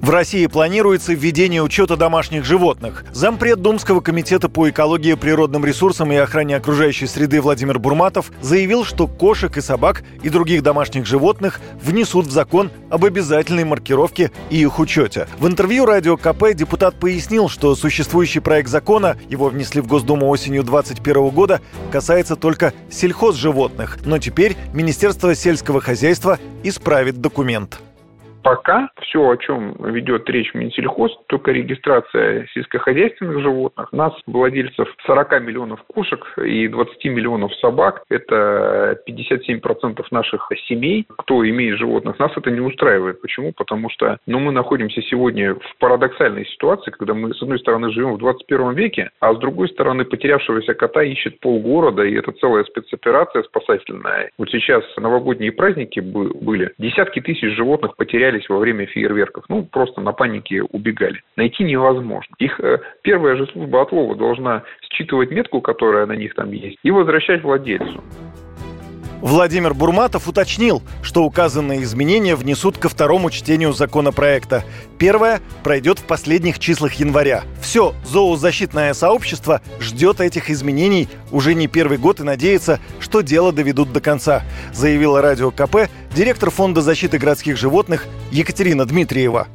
В России планируется введение учета домашних животных. Зампред Думского комитета по экологии, природным ресурсам и охране окружающей среды Владимир Бурматов заявил, что кошек и собак и других домашних животных внесут в закон об обязательной маркировке и их учете. В интервью радио КП депутат пояснил, что существующий проект закона, его внесли в Госдуму осенью 2021 года, касается только сельхозживотных. Но теперь Министерство сельского хозяйства исправит документ. Пока все, о чем ведет речь Минсельхоз, только регистрация сельскохозяйственных животных. Нас, владельцев 40 миллионов кошек и 20 миллионов собак, это 57% наших семей, кто имеет животных, нас это не устраивает. Почему? Потому что ну, мы находимся сегодня в парадоксальной ситуации, когда мы, с одной стороны, живем в 21 веке, а с другой стороны, потерявшегося кота ищет полгорода, и это целая спецоперация спасательная. Вот сейчас новогодние праздники были, десятки тысяч животных потеряли терялись во время фейерверков. Ну, просто на панике убегали. Найти невозможно. Их э, первая же служба отлова должна считывать метку, которая на них там есть, и возвращать владельцу. Владимир Бурматов уточнил, что указанные изменения внесут ко второму чтению законопроекта. Первое пройдет в последних числах января. Все зоозащитное сообщество ждет этих изменений уже не первый год и надеется, что дело доведут до конца, заявила радио КП директор Фонда защиты городских животных Екатерина Дмитриева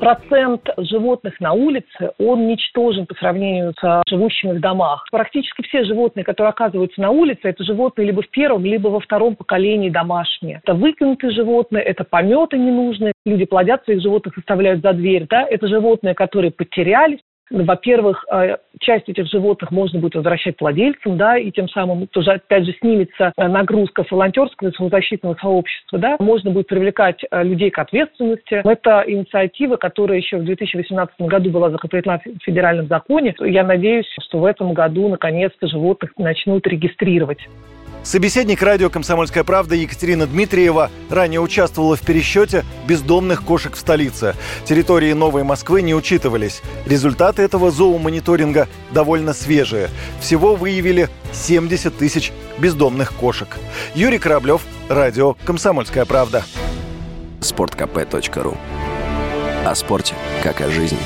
процент животных на улице, он ничтожен по сравнению с живущими в домах. Практически все животные, которые оказываются на улице, это животные либо в первом, либо во втором поколении домашние. Это выкинутые животные, это пометы ненужные. Люди плодят своих животных, оставляют за дверь. Да? Это животные, которые потерялись, во-первых, э, часть этих животных можно будет возвращать владельцам, да, и тем самым тоже, опять же, снимется э, нагрузка с волонтерского и самозащитного сообщества, да, можно будет привлекать э, людей к ответственности. Это инициатива, которая еще в 2018 году была закреплена в федеральном законе. Я надеюсь, что в этом году, наконец-то, животных начнут регистрировать. Собеседник радио «Комсомольская правда» Екатерина Дмитриева ранее участвовала в пересчете бездомных кошек в столице. Территории Новой Москвы не учитывались. Результаты этого зоомониторинга довольно свежие. Всего выявили 70 тысяч бездомных кошек. Юрий Кораблев, радио «Комсомольская правда». Спорткп.ру О спорте, как о жизни.